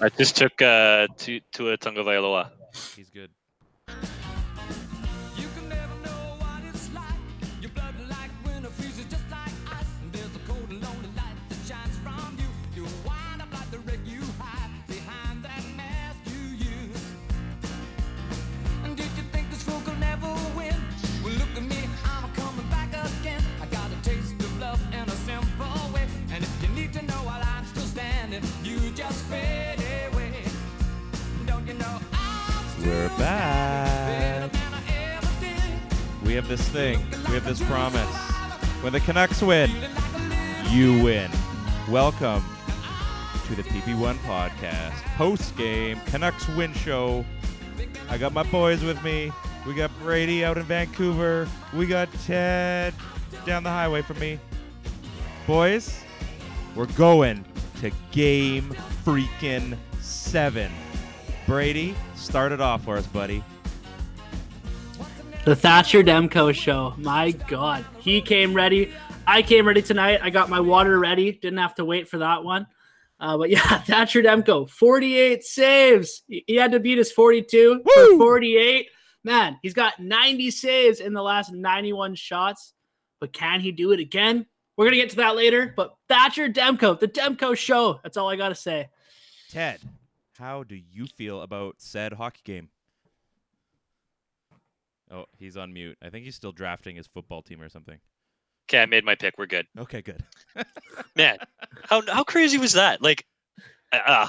I just took uh, to to a Tagovailoa. He's good. We're back. better than I ever did? We have this thing. We have this promise. When the Canucks win, you win. Welcome to the PP1 podcast post game Canucks win show. I got my boys with me. We got Brady out in Vancouver. We got Ted down the highway from me. Boys, we're going to game freaking seven. Brady, start it off for us, buddy. The Thatcher Demko show. My God. He came ready. I came ready tonight. I got my water ready. Didn't have to wait for that one. Uh, but yeah, Thatcher Demko, 48 saves. He had to beat his 42 Woo! for 48. Man, he's got 90 saves in the last 91 shots. But can he do it again? We're going to get to that later. But Thatcher Demko, the Demko show. That's all I got to say. Ted, how do you feel about said hockey game? Oh, he's on mute. I think he's still drafting his football team or something. Okay, I made my pick. We're good. Okay, good. Man, how how crazy was that? Like, uh,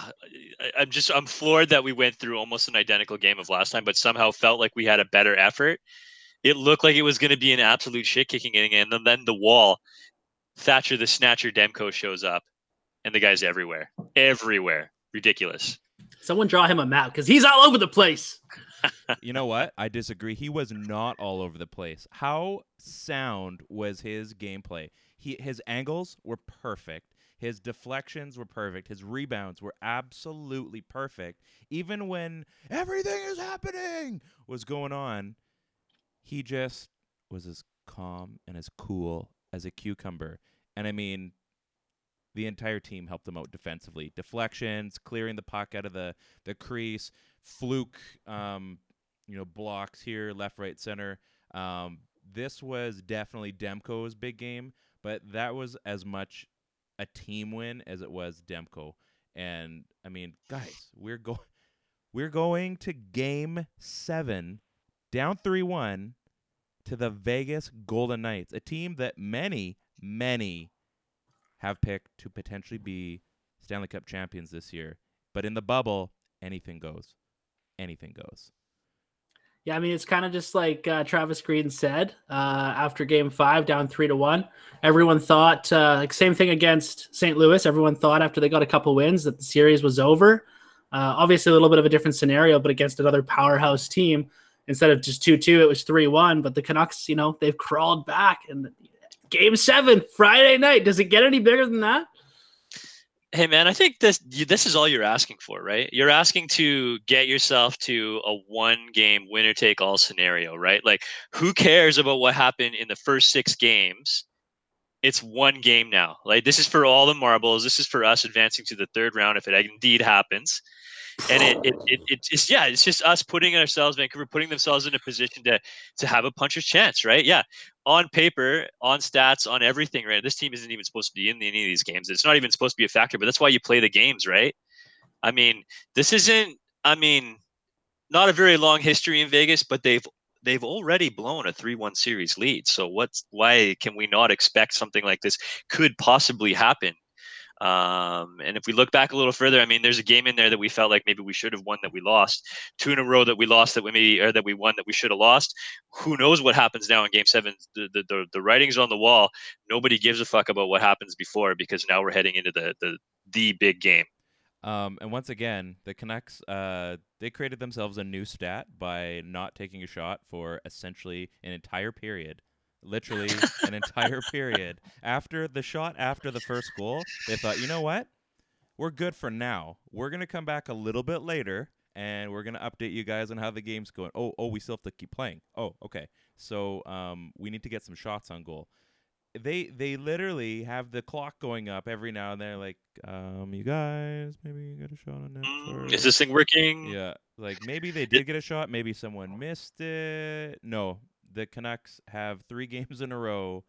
I, I'm just I'm floored that we went through almost an identical game of last time, but somehow felt like we had a better effort. It looked like it was going to be an absolute shit kicking inning, and then, then the wall, Thatcher the Snatcher Demko shows up, and the guy's everywhere, everywhere, ridiculous. Someone draw him a map because he's all over the place. you know what? I disagree. He was not all over the place. How sound was his gameplay? He his angles were perfect. His deflections were perfect. His rebounds were absolutely perfect. Even when everything is happening was going on, he just was as calm and as cool as a cucumber. And I mean, the entire team helped him out defensively. Deflections, clearing the puck out of the the crease, fluke, um, you know, blocks here, left, right, center. Um, this was definitely Demko's big game, but that was as much a team win as it was Demko. And I mean, guys, we're going we're going to game seven, down three one, to the Vegas Golden Knights, a team that many, many have picked to potentially be Stanley Cup champions this year. But in the bubble, anything goes. Anything goes. Yeah, I mean it's kind of just like uh, Travis Green said uh, after Game Five, down three to one. Everyone thought uh, like same thing against St. Louis. Everyone thought after they got a couple wins that the series was over. Uh, obviously, a little bit of a different scenario, but against another powerhouse team, instead of just two two, it was three one. But the Canucks, you know, they've crawled back. And Game Seven, Friday night. Does it get any bigger than that? Hey man, I think this this is all you're asking for, right? You're asking to get yourself to a one game winner take all scenario, right? Like who cares about what happened in the first 6 games? It's one game now. Like this is for all the marbles. This is for us advancing to the third round if it indeed happens. And it, it, it, it it's yeah, it's just us putting ourselves, Vancouver putting themselves in a position to to have a puncher's chance, right? Yeah, on paper, on stats, on everything, right? This team isn't even supposed to be in any of these games. It's not even supposed to be a factor, but that's why you play the games, right? I mean, this isn't. I mean, not a very long history in Vegas, but they've they've already blown a three-one series lead. So what's why can we not expect something like this could possibly happen? Um, and if we look back a little further, I mean, there's a game in there that we felt like maybe we should have won that we lost. Two in a row that we lost that we maybe or that we won that we should have lost. Who knows what happens now in Game Seven? The the the, the writing's on the wall. Nobody gives a fuck about what happens before because now we're heading into the the the big game. Um, and once again, the Canucks uh, they created themselves a new stat by not taking a shot for essentially an entire period. Literally an entire period. After the shot after the first goal, they thought, you know what? We're good for now. We're gonna come back a little bit later and we're gonna update you guys on how the game's going. Oh, oh, we still have to keep playing. Oh, okay. So um, we need to get some shots on goal. They they literally have the clock going up every now and then, like, um, you guys, maybe you get a shot on that. Mm. Is this thing working? Yeah, like maybe they did get a shot, maybe someone missed it. No, the Canucks have three games in a row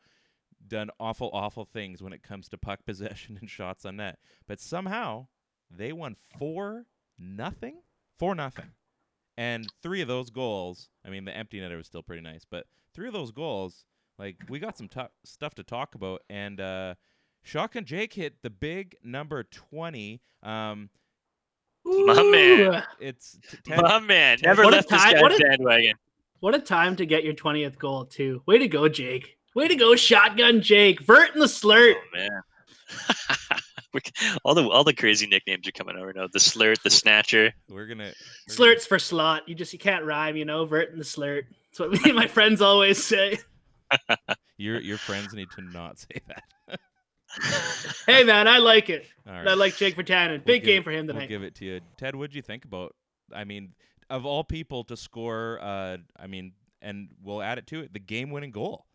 done awful, awful things when it comes to puck possession and shots on net. But somehow they won four nothing, four nothing, and three of those goals. I mean, the empty netter was still pretty nice, but three of those goals, like we got some to- stuff to talk about. And uh, Shotgun Jake hit the big number twenty. Um, My man. It's t- Ted, My man, never What a left this guy's what a- bandwagon. What a time to get your 20th goal, too. Way to go, Jake. Way to go, shotgun Jake. Vert in the slurt. Oh man. All the all the crazy nicknames are coming over now. The slurt, the snatcher. we're gonna we're gonna- Slurts for slot. You just you can't rhyme, you know. Vert in the slurt. That's what me and my friends always say. Your your friends need to not say that. Hey man, I like it. All I like Jake Virtanen. We'll Big game it- for him tonight. We'll give it to you, Ted. What'd you think about? I mean, of all people to score, uh, I mean, and we'll add it to it, the game-winning goal.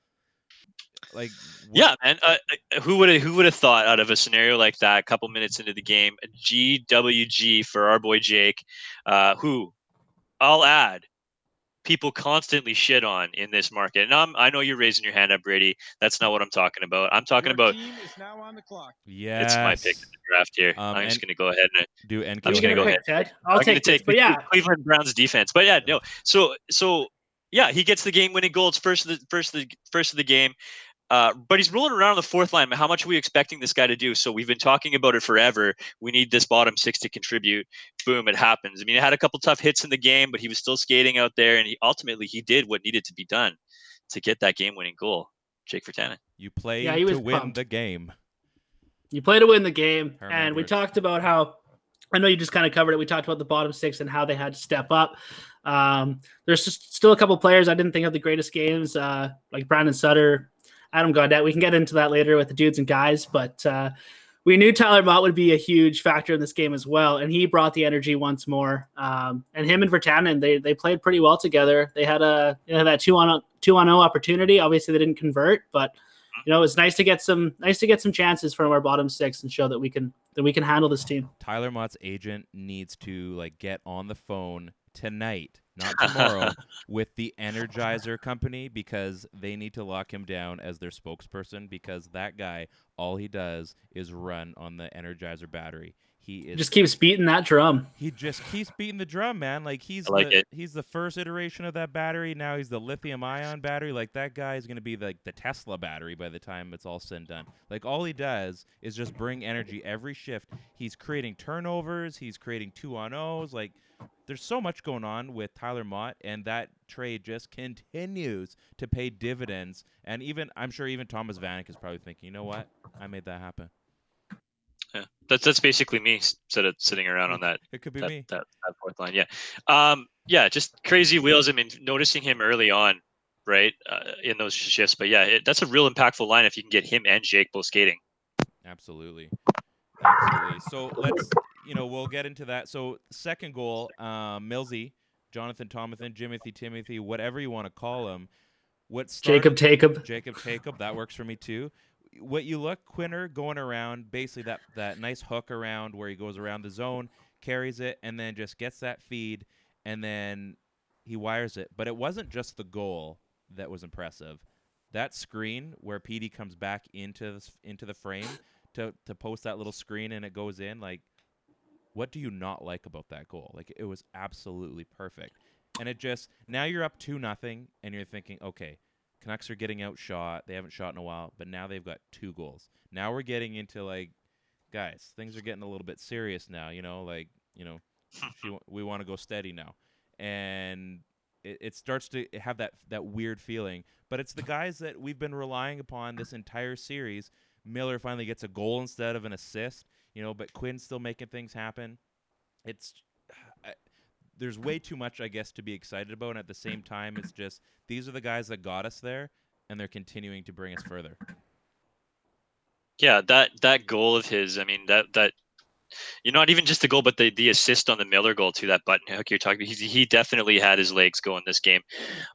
Like, what- Yeah, and Uh, uh, who would have who would have thought out of a scenario like that, a couple minutes into the game, GWG for our boy Jake, uh, who I'll add, people constantly shit on in this market. And I'm, I know you're raising your hand up, Brady. That's not what I'm talking about. I'm talking Your about team is now on the clock. yes, it's my pick in the draft here. Um, I'm just gonna go ahead and Do NK. I'm just gonna gonna go pick Ted. I'll I'm gonna take, this, take but yeah, Cleveland Browns defense. But yeah, no. So so yeah, he gets the game winning goal. It's first of the first of the first of the game. Uh, but he's rolling around on the fourth line. How much are we expecting this guy to do? So we've been talking about it forever. We need this bottom six to contribute. Boom, it happens. I mean, he had a couple tough hits in the game, but he was still skating out there, and he ultimately he did what needed to be done to get that game winning goal. Jake Virtanen. You play Yeah, he to was win pumped. the game. you play to win the game, Herman and we talked about how. I know you just kind of covered it. We talked about the bottom six and how they had to step up. Um, there's just still a couple players I didn't think of the greatest games, uh, like Brandon Sutter, Adam Gaudette. We can get into that later with the dudes and guys, but uh, we knew Tyler Motte would be a huge factor in this game as well, and he brought the energy once more. Um, and him and Virtanen, they they played pretty well together. They had a you know, that two on two on zero opportunity. Obviously, they didn't convert, but you know it was nice to get some nice to get some chances from our bottom six and show that we can that we can handle this team. Tyler Motte's agent needs to like get on the phone tonight, not tomorrow, with the Energizer company because they need to lock him down as their spokesperson because that guy, all he does is run on the Energizer battery. He is Just keeps beating that drum. he just keeps beating the drum, man. Like he's I like the, it. he's the first iteration of that battery. Now he's the lithium ion battery. Like that guy is gonna be like the Tesla battery by the time it's all said and done. Like all he does is just bring energy every shift. He's creating turnovers. He's creating two on O's. Like there's so much going on with Tyler Motte, and that trade just continues to pay dividends. And even I'm sure even Thomas Vanek is probably thinking, you know what, I made that happen. Yeah, that's that's basically me s- sort of sitting around on that It could be that, me. that, that fourth line. Yeah. Um, yeah, just crazy wheels. I mean, noticing him early on, right, uh, in those shifts. But yeah, it, that's a real impactful line if you can get him and Jake both skating. Absolutely. Absolutely. So let's, you know, we'll get into that. So second goal, um, Millsy, Jonathan Tomathan, Jimothy Timothy, whatever you want to call him. What Jacob Jacob. Jacob Jacob, that works for me too. What you look, Quinner going around, basically that that nice hook around where he goes around the zone, carries it, and then just gets that feed, and then he wires it. But it wasn't just the goal that was impressive. That screen where Petey comes back into the, into the frame to to post that little screen and it goes in, like, what do you not like about that goal? Like it was absolutely perfect. And it just now you're up two nothing, and you're thinking, okay, Canucks are getting outshot. They haven't shot in a while, but now they've got two goals. Now we're getting into like, guys, things are getting a little bit serious now. You know, like you know, she, we want to go steady now, and it, it starts to have that that weird feeling. But it's the guys that we've been relying upon this entire series. Miller finally gets a goal instead of an assist. you know, but Quinn's still making things happen. It's there's way too much, I guess, to be excited about, and at the same time, it's just these are the guys that got us there, and they're continuing to bring us further. Yeah, that that goal of his, I mean, that that you know, not even just the goal, but the the assist on the Miller goal to that button hook you're talking about. He, he definitely had his legs going this game,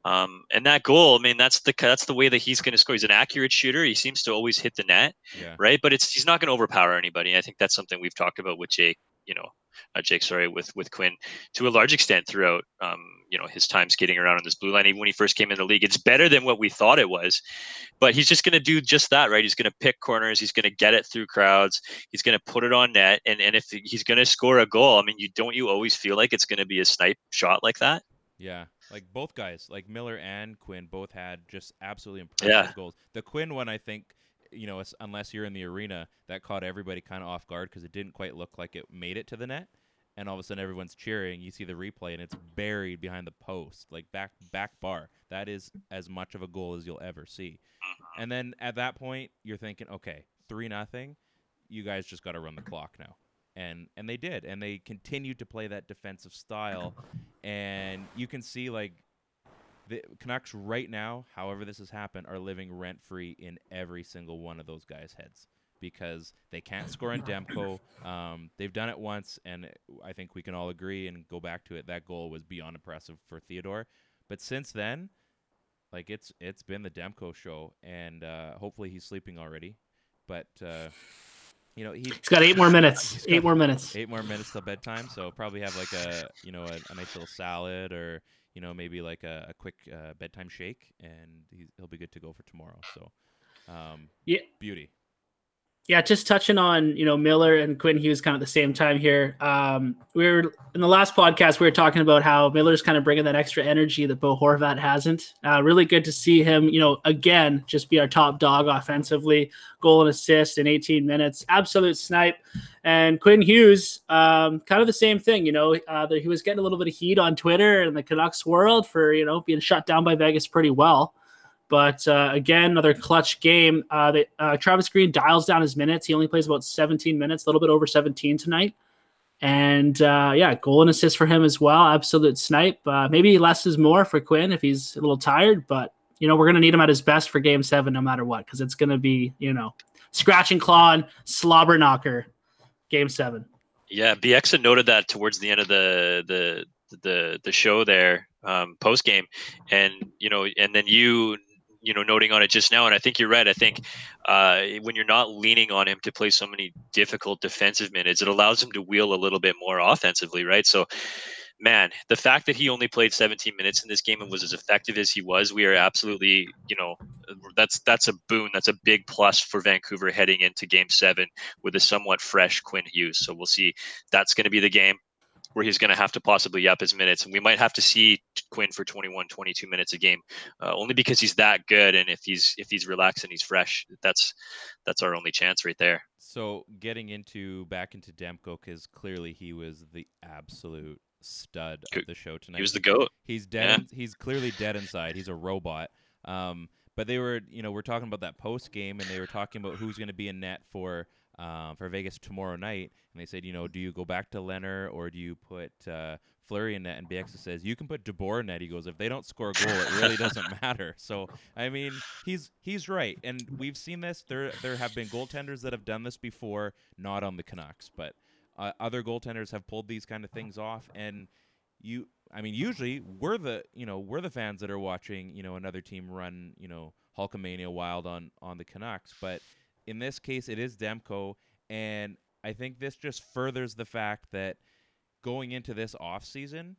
um, and that goal. I mean, that's the that's the way that he's going to score. He's an accurate shooter. He seems to always hit the net, Yeah. right? But it's he's not going to overpower anybody. I think that's something we've talked about with Jake. You know, uh, Jake, sorry, with with Quinn to a large extent throughout. Um, you know his time skating around on this blue line even when he first came in the league it's better than what we thought it was but he's just going to do just that right he's going to pick corners he's going to get it through crowds he's going to put it on net and and if he's going to score a goal i mean you don't you always feel like it's going to be a snipe shot like that Yeah, like both guys, like Miller and Quinn, both had just absolutely impressive Yeah. goals. The Quinn one, I think, you know, unless you're in the arena, that caught everybody kind of off guard because it didn't quite look like it made it to the net, and all of a sudden everyone's cheering. You see the replay, and it's buried behind the post, like back back bar. That is as much of a goal as you'll ever see. Mm-hmm. And then at that point, you're thinking, okay, three nothing. You guys just got to run the clock now. And and they did, and they continued to play that defensive style and you can see like the Canucks right now, however this has happened, are living rent free in every single one of those guys' heads because they can't score in Demko. Um, they've done it once, and I think we can all agree and go back to it. That goal was beyond impressive for Theodore, but since then, like it's it's been the Demko show, and uh, hopefully he's sleeping already. But uh, you know he He's got eight more minutes. Eight more minutes. eight more minutes till bedtime so probably have like a you know a, a nice little salad or you know maybe like a, a quick uh, bedtime shake and he's, he'll be good to go for tomorrow so um Yeah. beauty Yeah, just touching on you know Miller and Quinn Hughes kind of at the same time here. Um, we were in the last podcast we were talking about how Miller's kind of bringing that extra energy that Bo Horvat hasn't. Uh, really good to see him, you know, again just be our top dog offensively, goal and assist in 18 minutes, absolute snipe. And Quinn Hughes, um, kind of the same thing. You know, uh, he was getting a little bit of heat on Twitter and the Canucks world for you know being shut down by Vegas pretty well. But uh, again, another clutch game. Uh, they, uh, Travis Green dials down his minutes. He only plays about 17 minutes, a little bit over 17 tonight. And uh, yeah, goal and assist for him as well. Absolute snipe. Uh, maybe less is more for Quinn if he's a little tired, but you know we're gonna need him at his best for Game Seven, no matter what, because it's gonna be you know scratch and claw and slobber knocker. Game Seven. Yeah, BX had noted that towards the end of the the the the show there, um, post game, and you know, and then you you know noting on it just now, and I think you're right. I think uh, when you're not leaning on him to play so many difficult defensive minutes, it allows him to wheel a little bit more offensively, right? So. Man, the fact that he only played 17 minutes in this game and was as effective as he was, we are absolutely, you know, that's that's a boon. That's a big plus for Vancouver heading into Game Seven with a somewhat fresh Quinn Hughes. So we'll see. That's going to be the game where he's going to have to possibly up his minutes, and we might have to see Quinn for 21, 22 minutes a game, uh, only because he's that good. And if he's if he's relaxed and he's fresh, that's that's our only chance right there. so getting into back into demko because clearly he was the absolute stud of the show tonight He was the goat. He's dead. Yeah. he's clearly dead inside. He's a robot. Um, but they were, you know, we're talking about that post game, and they were talking about who's going to be in net for uh, for Vegas tomorrow night. And they said, you know, do you go back to Lehner or do you put uh, Fleury in net? And BX says you can put DeBoer in net. He goes, if they don't score a goal, it really doesn't matter. So I mean, he's he's right, and we've seen this. There there have been goaltenders that have done this before, not on the Canucks, but uh, other goaltenders have pulled these kind of things off, and you I mean usually we're the you know we're the fans that are watching you know another team run you know Hulkamania wild on on the Canucks but in this case it is Demko and I think this just furthers the fact that going into this off season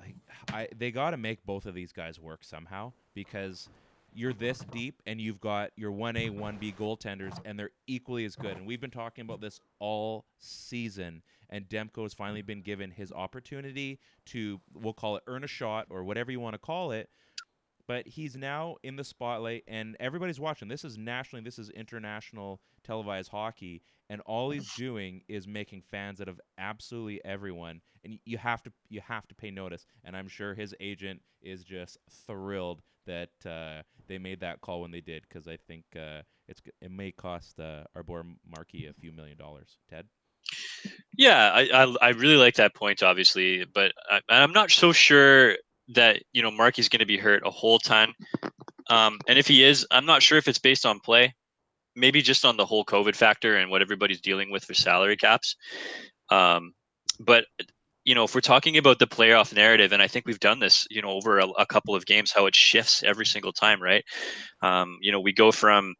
like I they got to make both of these guys work somehow because you're this deep and you've got your 1A 1B goaltenders and they're equally as good. And we've been talking about this all season and Demko has finally been given his opportunity to we'll call it earn a shot or whatever you want to call it but he's now in the spotlight and everybody's watching this is nationally this is international televised hockey and all he's doing is making fans out of absolutely everyone and you have to you have to pay notice and i'm sure his agent is just thrilled that uh, they made that call when they did because i think uh, it's it may cost uh, our boy Markey a few million dollars. Ted. Yeah, I, I I really like that point, obviously, but I, I'm not so sure that you know Marky's going to be hurt a whole ton. Um, and if he is, I'm not sure if it's based on play, maybe just on the whole COVID factor and what everybody's dealing with for salary caps. Um, but you know, if we're talking about the playoff narrative, and I think we've done this, you know, over a, a couple of games, how it shifts every single time, right? Um, you know, we go from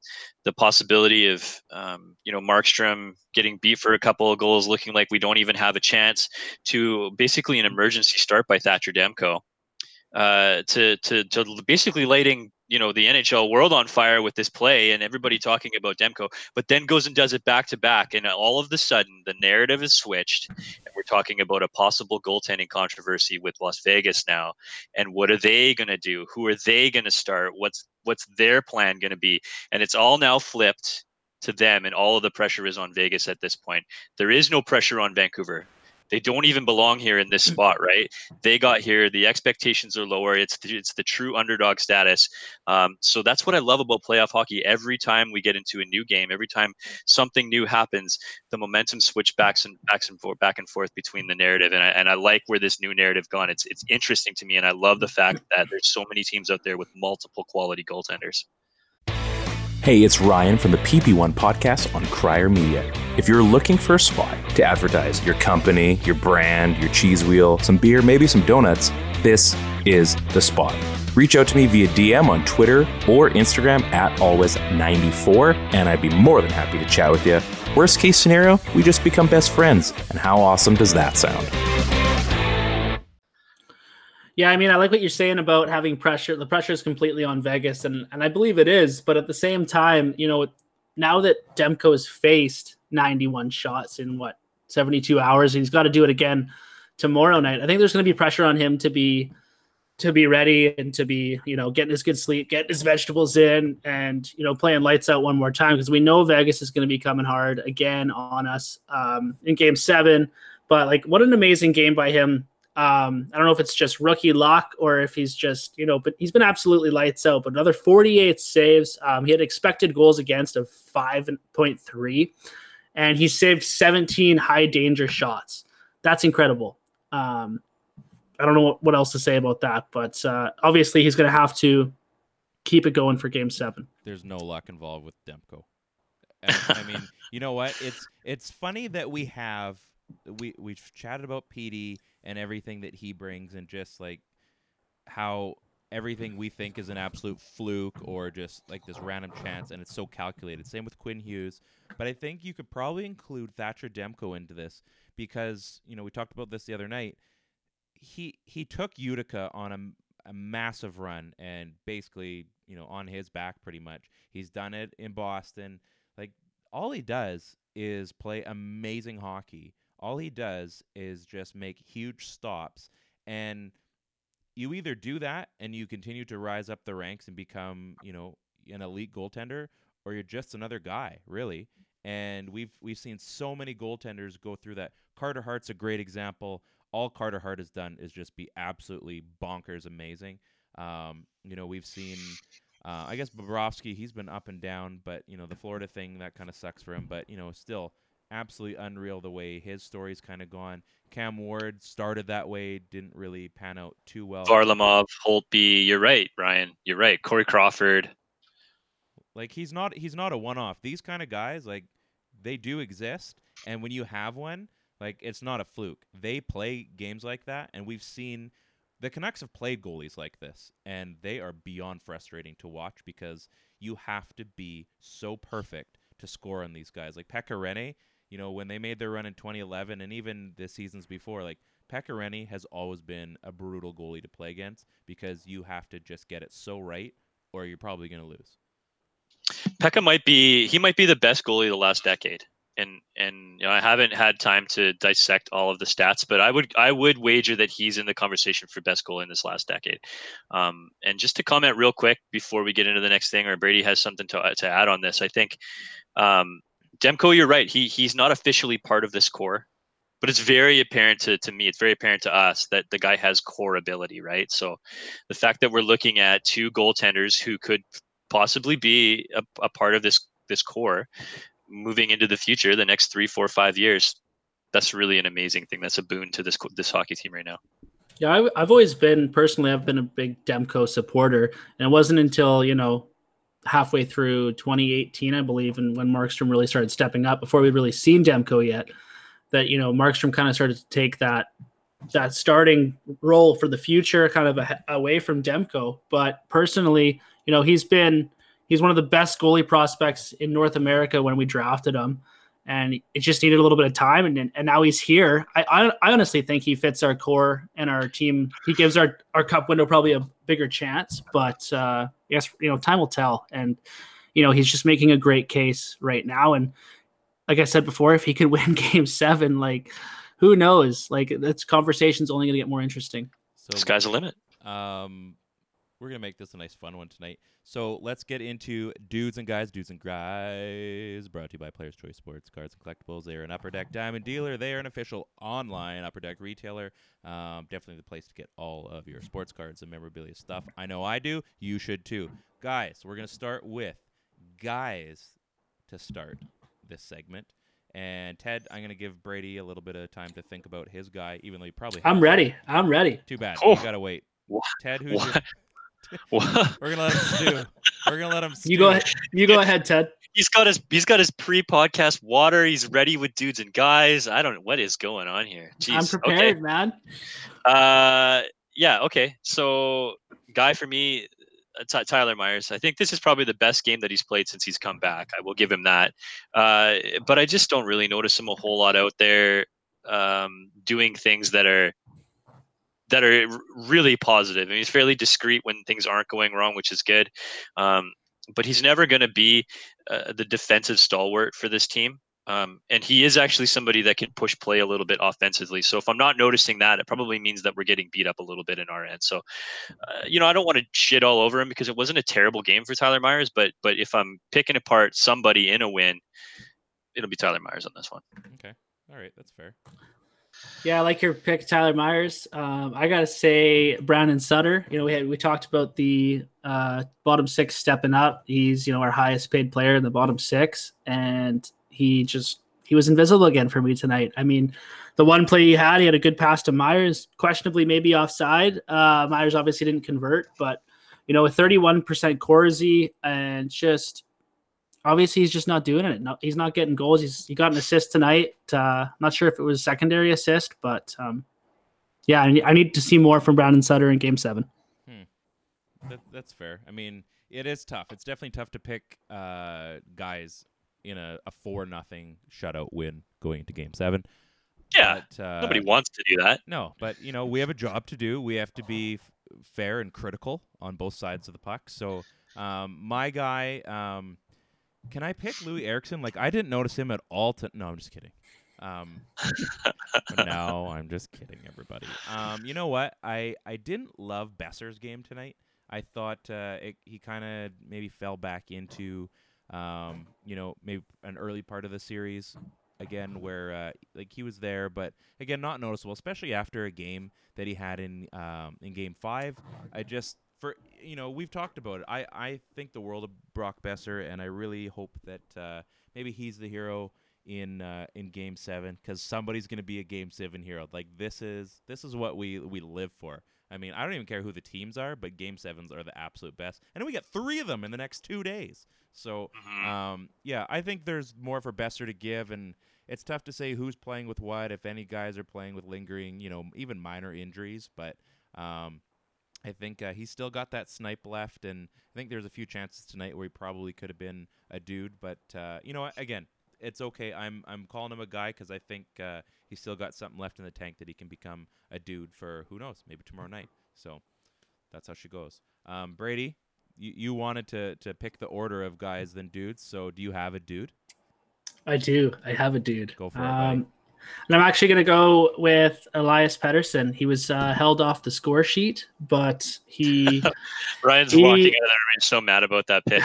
the possibility of, um, you know, Markstrom getting beat for a couple of goals, looking like we don't even have a chance, to basically an emergency start by Thatcher Demko, uh, to to to basically lighting you know the NHL world on fire with this play and everybody talking about Demko, but then goes and does it back to back, and all of the sudden the narrative is switched, and we're talking about a possible goaltending controversy with Las Vegas now, and what are they going to do? Who are they going to start? What's what's their plan going to be? And it's all now flipped to them, and all of the pressure is on Vegas at this point. There is no pressure on Vancouver they don't even belong here in this Mm. spot, right? They got here. The expectations are lower. It's the, it's the true underdog status. Um, so that's what I love about playoff hockey. Every time we get into a new game, every time something new happens, the momentum switch backs and backs and forth, back and forth between the narrative. And I, and I like where this new narrative gone. It's it's interesting to me, and I love the fact that there's so many teams out there with multiple quality goaltenders. Hey, it's Ryan from the PP1 podcast on Crier Media. If you're looking for a spot to advertise your company, your brand, your cheese wheel, some beer, maybe some donuts, this is the spot. Reach out to me via DM on Twitter or Instagram at always94, and I'd be more than happy to chat with you. Worst case scenario, we just become best friends. And how awesome does that sound? Yeah, I mean, I like what you're saying about having pressure. The pressure is completely on Vegas, and and I believe it is. But at the same time, you know, now that Demko has faced 91 shots in what 72 hours, and he's got to do it again tomorrow night. I think there's going to be pressure on him to be to be ready and to be, you know, getting his good sleep, getting his vegetables in, and you know, playing lights out one more time because we know Vegas is going to be coming hard again on us um, in Game Seven. But like, what an amazing game by him! Um, I don't know if it's just rookie luck or if he's just, you know, but he's been absolutely lights out. But another 48 saves. Um, he had expected goals against of 5.3, and he saved 17 high danger shots. That's incredible. Um, I don't know what, what else to say about that, but uh, obviously he's going to have to keep it going for game seven. There's no luck involved with Demko. I, I mean, you know what? It's it's funny that we have we we've chatted about Petey and everything that he brings, and just like how everything we think is an absolute fluke or just like this random chance, and it's so calculated. Same with Quinn Hughes, but I think you could probably include Thatcher Demko into this because you know we talked about this the other night. He he took Utica on a, a massive run and basically you know on his back pretty much. He's done it in Boston. Like all he does is play amazing hockey. All he does is just make huge stops and you either do that and you continue to rise up the ranks and become, you know, an elite goaltender or you're just another guy, really. And we've we've seen so many goaltenders go through that. Carter Hart's a great example. All Carter Hart has done is just be absolutely bonkers amazing. Um, you know, we've seen uh, I guess Bobrovsky, he's been up and down, but you know, the Florida thing that kind of sucks for him, but you know, still absolutely unreal the way his story's kind of gone. Cam Ward started that way, didn't really pan out too well. Varlamov, Holtby, you're right, Ryan. You're right. Corey Crawford. Like he's not he's not a one off. These kind of guys, like they do exist, and when you have one, like it's not a fluke. They play games like that, and we've seen the Canucks have played goalies like this, and they are beyond frustrating to watch because you have to be so perfect to score on these guys. Like Pekka Rinne, you know, when they made their run in 2011 and even the seasons before, like Pekka has always been a brutal goalie to play against because you have to just get it so right or you're probably going to lose. Pekka might be he might be the best goalie of the last decade. And and you know, I haven't had time to dissect all of the stats, but I would I would wager that he's in the conversation for best goalie in this last decade. Um, and just to comment real quick before we get into the next thing, or Brady has something to to add on this, I think um, Demko, you're right. He he's not officially part of this core, but it's very apparent to, to me. It's very apparent to us that the guy has core ability, right? So the fact that we're looking at two goaltenders who could possibly be a, a part of this this core moving into the future, the next three, four, five years. That's really an amazing thing. That's a boon to this this hockey team right now. Yeah, I, I've always been personally. I've been a big Demko supporter, and it wasn't until you know halfway through 2018, I believe, and when Markstrom really started stepping up, before we'd really seen Demko yet, that you know Markstrom kind of started to take that that starting role for the future, kind of a, away from Demko. But personally, you know, he's been he's one of the best goalie prospects in North America when we drafted him. And it just needed a little bit of time and and now he's here. I, I i honestly think he fits our core and our team. He gives our our cup window probably a bigger chance but uh yes you know time will tell. And you know he's just making a great case right now. And like i said before if he could win game seven like who knows? Like this conversation's only going to get more interesting. So Sky's the limit. Um, we're gonna make this a nice fun one tonight. So let's get into dudes and guys, dudes and guys. Brought to you by Players Choice Sports Cards and Collectibles. They are an Upper Deck Diamond dealer. They are an official online Upper Deck retailer. Um, definitely the place to get all of your sports cards and memorabilia stuff. I know I do. You should too, guys. We're gonna start with guys to start this segment. And Ted, I'm gonna give Brady a little bit of time to think about his guy, even though he probably. i'm has. ready i'm ready Too bad. Oh. You gotta wait. What? Ted, who's your What? What? we're gonna let him stew. We're gonna let him stew. you go ahead you go ahead ted He's got his he's got his pre-podcast water. He's ready with dudes and guys. I don't know what is going on here. Jeez. i'm prepared man Uh, yeah. Okay. So, guy for me, uh, Ty- Tyler Myers. I think this is probably the best game that he's played since he's come back. I will give him that. Uh, but I just don't really notice him a whole lot out there um, doing things that are that are really positive. I mean, he's fairly discreet when things aren't going wrong, which is good. Um, but he's never going to be uh, the defensive stalwart for this team. Um, and he is actually somebody that can push play a little bit offensively. So if I'm not noticing that, it probably means that we're getting beat up a little bit in our end. So, uh, you know, I don't want to shit all over him because it wasn't a terrible game for Tyler Myers. But but if I'm picking apart somebody in a win, it'll be Tyler Myers on this one. Okay. All right, that's fair. Yeah, I like your pick, Tyler Myers. Um, I gotta say, Brandon Sutter. You know, we had we talked about the uh, bottom six stepping up. He's you know our highest paid player in the bottom six, and he just he was invisible again for me tonight. I mean, the one play he had, he had a good pass to Myers, questionably maybe offside. Uh, Myers obviously didn't convert, but you know, with thirty one percent Corsi and just obviously he's just not doing it. No, he's not getting goals. He's he got an assist tonight. Uh, not sure if it was a secondary assist, but um, yeah, I need, I need to see more from Brandon Sutter in Game Seven. That, that's fair. I mean, it is tough. It's definitely tough to pick uh, guys in a, a four nothing shutout win going into Game Seven. Yeah, But, uh, Nobody wants to do that. No, but you know we have a job to do. We have to be f- fair and critical on both sides of the puck. So um, my guy, um, can I pick Loui Eriksson? Like I didn't notice him at all. To no, I'm just kidding. Um, no, I'm just kidding, everybody. Um, you know what? I I didn't love Boeser's game tonight. I thought uh, it, he kind of maybe fell back into, um, you know, maybe an early part of the series again where uh, like he was there, but again not noticeable, especially after a game that he had in um, in Game Five. I just for you know we've talked about it. I I think the world of Brock Boeser, and I really hope that uh, maybe he's the hero in uh, in Game Seven because somebody's going to be a Game Seven hero. Like this is this is what we we live for. I mean, I don't even care who the teams are, but Game Sevens are the absolute best, and we got three of them in the next two days. So, Mhm. um, yeah, I think there's more for Boeser to give, and it's tough to say who's playing with what. If any guys are playing with lingering, you know, even minor injuries, but um, I think uh, he's still got that snipe left, and I think there's a few chances tonight where he probably could have been a dude. But uh, you know, again, it's okay. I'm I'm calling him a guy because I think uh, he's still got something left in the tank that he can become a dude for who knows, maybe tomorrow night. So that's how she goes. Um, Brady, you, you wanted to to pick the order of guys than dudes. So do you have a dude? I do. I have a dude. Go for it, buddy. And I'm actually going to go with Elias Pettersson. He was uh, held off the score sheet, but he Ryan's He- walking out of there. So mad about that pick.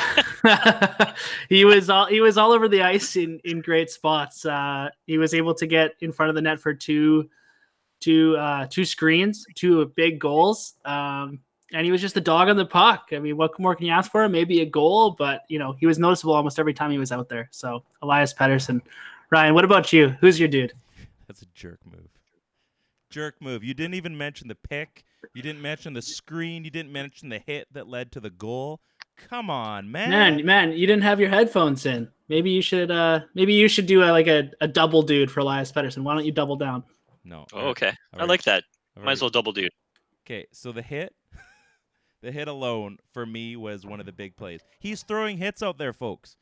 he was all he was all over the ice in in great spots. Uh, he was able to get in front of the net for two two uh, two screens, two big goals. Um, and he was just a dog on the puck. I mean, what more can you ask for? Maybe a goal, but you know, he was noticeable almost every time he was out there. So Elias Pettersson. Ryan, what about you? Who's your dude? That's a jerk move. Jerk move. You didn't even mention the pick. You didn't mention the screen. You didn't mention the hit that led to the goal. Come on, man. Man, man, you didn't have your headphones in. Maybe you should uh maybe you should do a, like a, a double dude for Elias Pettersson. Why don't you double down? No. Oh, okay. I already- like that. I've Might as well double dude. Okay, so the hit, the hit alone for me was one of the big plays. He's throwing hits out there, folks.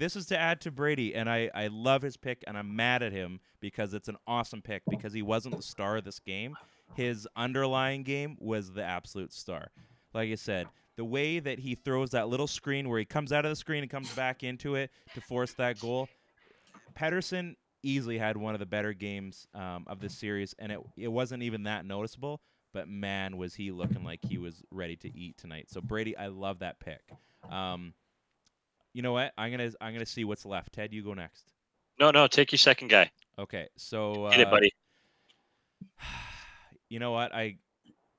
This is to add to Brady, and I, I love his pick, and I'm mad at him because it's an awesome pick because he wasn't the star of this game. His underlying game was the absolute star. Like I said, the way that he throws that little screen where he comes out of the screen and comes back into it to force that goal, Pettersson easily had one of the better games um, of this series, and it it wasn't even that noticeable. But man, was he looking like he was ready to eat tonight. So Brady, I love that pick. Um, you know what? I'm gonna I'm gonna see what's left. Ted, you go next. No, no, take your second guy. Okay, so uh, Get it, buddy. You know what? I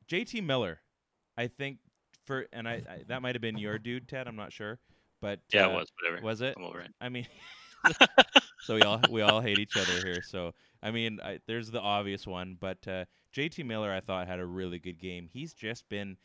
JT Miller. I think for and I, I that might have been your dude, Ted. I'm not sure, but Yeah, uh, it was whatever. Was it? I'm over it. I mean, so we all we all hate each other here. So I mean, I, there's the obvious one, but uh, JT Miller I thought had a really good game. He's just been,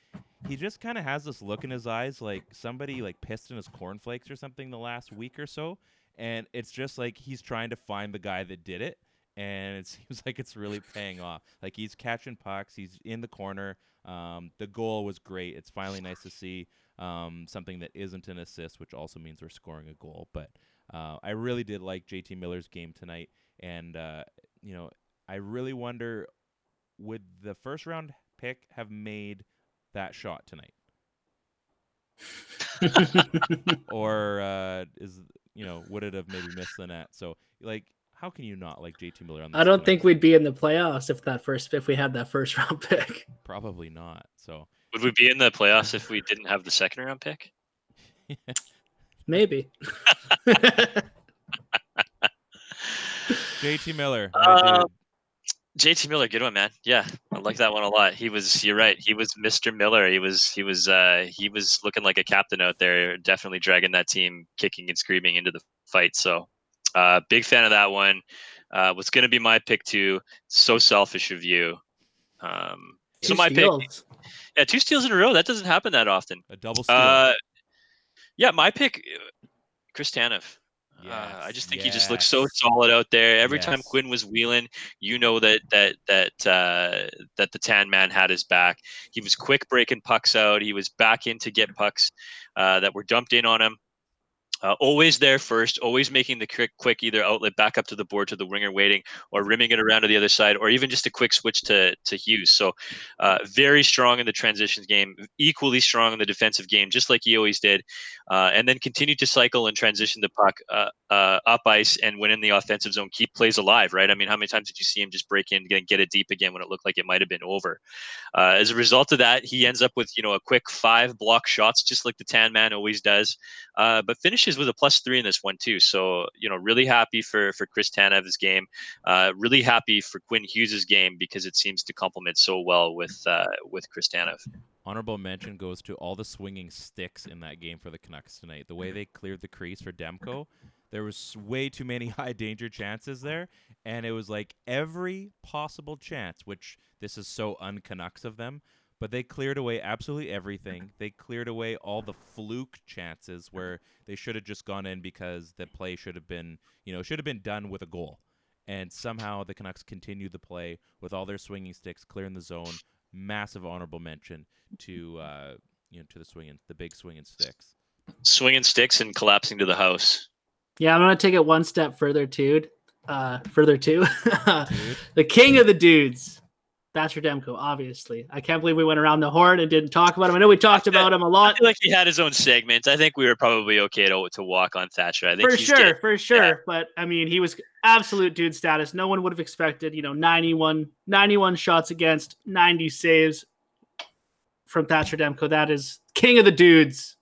he just kind of has this look in his eyes like somebody like pissed in his cornflakes or something the last week or so, and it's just like he's trying to find the guy that did it. And it seems like it's really paying off. Like he's catching pucks, he's in the corner. Um, the goal was great. It's finally nice to see um, something that isn't an assist, which also means we're scoring a goal. But uh, I really did like JT Miller's game tonight, and uh, you know, I really wonder would the first round pick have made that shot tonight, or uh, is you know would it have maybe missed the net? So like, how can you not like JT Miller on? This I don't tonight? think we'd be in the playoffs if that first if we had that first round pick. probably not. So Would we be in the playoffs if we didn't have the second round pick? Maybe. JT Miller, my Uh, dude. JT Miller, good one, man. Yeah, I like that one a lot. He was, you're right. He was Mr. Miller. He was, he was, uh, he was looking like a captain out there, definitely dragging that team, kicking and screaming into the fight. So, uh, big fan of that one. Uh, what's going to be my pick too? So selfish of you. Um, so Two my pick, yeah, two steals in a row. That doesn't happen that often. a double steal. Uh, yeah, my pick, uh, Chris Tanev. Uh, I just think he just looks so solid out there. Every time Quinn was wheeling, you know that that that uh, that the Tan Man had his back. He was quick breaking pucks out. He was back in to get pucks uh, that were dumped in on him. Uh, always there first, always making the quick, quick either outlet back up to the board to the winger waiting, or rimming it around to the other side, or even just a quick switch to to Hughes. So, uh, very strong in the transitions game, equally strong in the defensive game, just like he always did, uh, and then continue to cycle and transition the puck uh, uh, up ice and when in the offensive zone, keep plays alive. Right? I mean, how many times did you see him just break in and get it deep again when it looked like it might have been over? Uh, as a result of that, he ends up with you know a quick five block shots, just like the Tan Man always does but finishes with a plus three in this one too. So you know, really happy for for Chris Tanev's game. Uh, really happy for Quinn Hughes's game because it seems to complement so well with uh, with Chris Tanev. Honorable mention goes to all the swinging sticks in that game for the Canucks tonight. The way they cleared the crease for Demko, there was way too many high danger chances there, and it was like every possible chance, which this is so un-Canucks of them, but they cleared away absolutely everything. They cleared away all the fluke chances where they should have just gone in because the play should have been, you know, should have been done with a goal. And somehow the Canucks continued the play with all their swinging sticks, clearing the zone. Massive honorable mention to uh, you know to the swinging, the big swinging sticks. Swinging sticks and collapsing to the house. Yeah, I'm gonna take it one step further too. Uh, further too. Dude. the king of the dudes, Thatcher Demko. Obviously, I can't believe we went around the horn and didn't talk about him. I know we talked about him a lot, feel like he had his own segment. I think we were probably okay to, to walk on Thatcher. I think for he's sure, getting- for sure. But I mean, he was absolute dude status. No one would have expected, you know, 91, 91 shots against, 90 saves from Thatcher Demko. That is king of the dudes.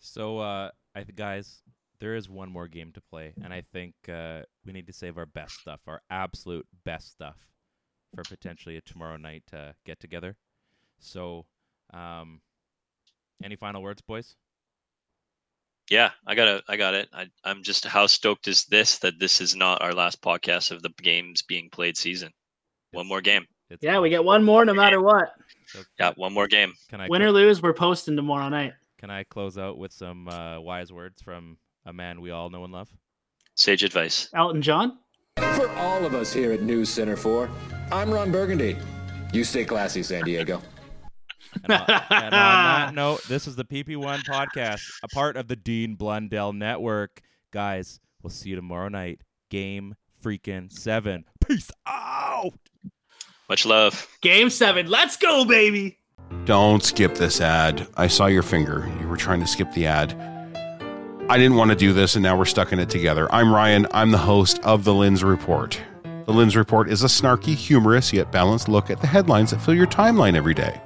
So, uh, I guys, there is one more game to play, and I think uh, we need to save our best stuff, our absolute best stuff, for potentially a tomorrow night uh, get together. So, Um, any final words, boys? Yeah, I got it. I got it. I, I'm just how stoked is this that this is not our last podcast of the games being played season. One more game. It's Yeah, we get one more no matter what. So Yeah, one more game. can I Win or lose, we're posting tomorrow night. can I close out with some uh, wise words from a man we all know and love? Sage advice. Elton John. For all of us here at News Center 4, I'm Ron Burgundy. You stay classy, San Diego. And on, and on that note, this is the PP1 podcast, a part of the Dean Blundell Network. Guys, we'll see you tomorrow night. Game freaking seven. Peace out. Much love. Game seven. Let's go, baby. Don't skip this ad. I saw your finger. You were trying to skip the ad. I didn't want to do this, and now we're stuck in it together. I'm Ryan. I'm the host of The Lens Report. The Lens Report is a snarky, humorous, yet balanced look at the headlines that fill your timeline every day.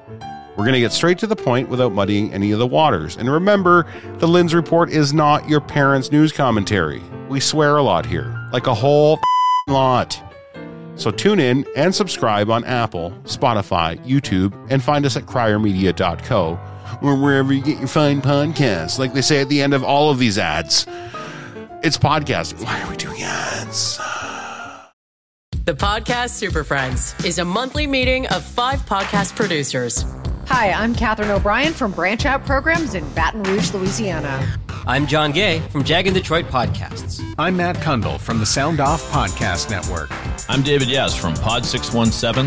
We're going to get straight to the point without muddying any of the waters. And remember, The Lens Report is not your parents' news commentary. We swear a lot here, like a whole lot. So tune in and subscribe on Apple, Spotify, YouTube, and find us at criermedia.co or wherever you get your fine podcasts, like they say at the end of all of these ads. It's podcasting. Why are we doing ads? The Podcast Super Friends is a monthly meeting of five podcast producers. Hi, I'm Katherine O'Brien from Branch Out Programs in Baton Rouge, Louisiana. I'm John Gay from Jag and Detroit Podcasts. I'm Matt Kundle from the Sound Off Podcast Network. I'm David Yes from Pod 617,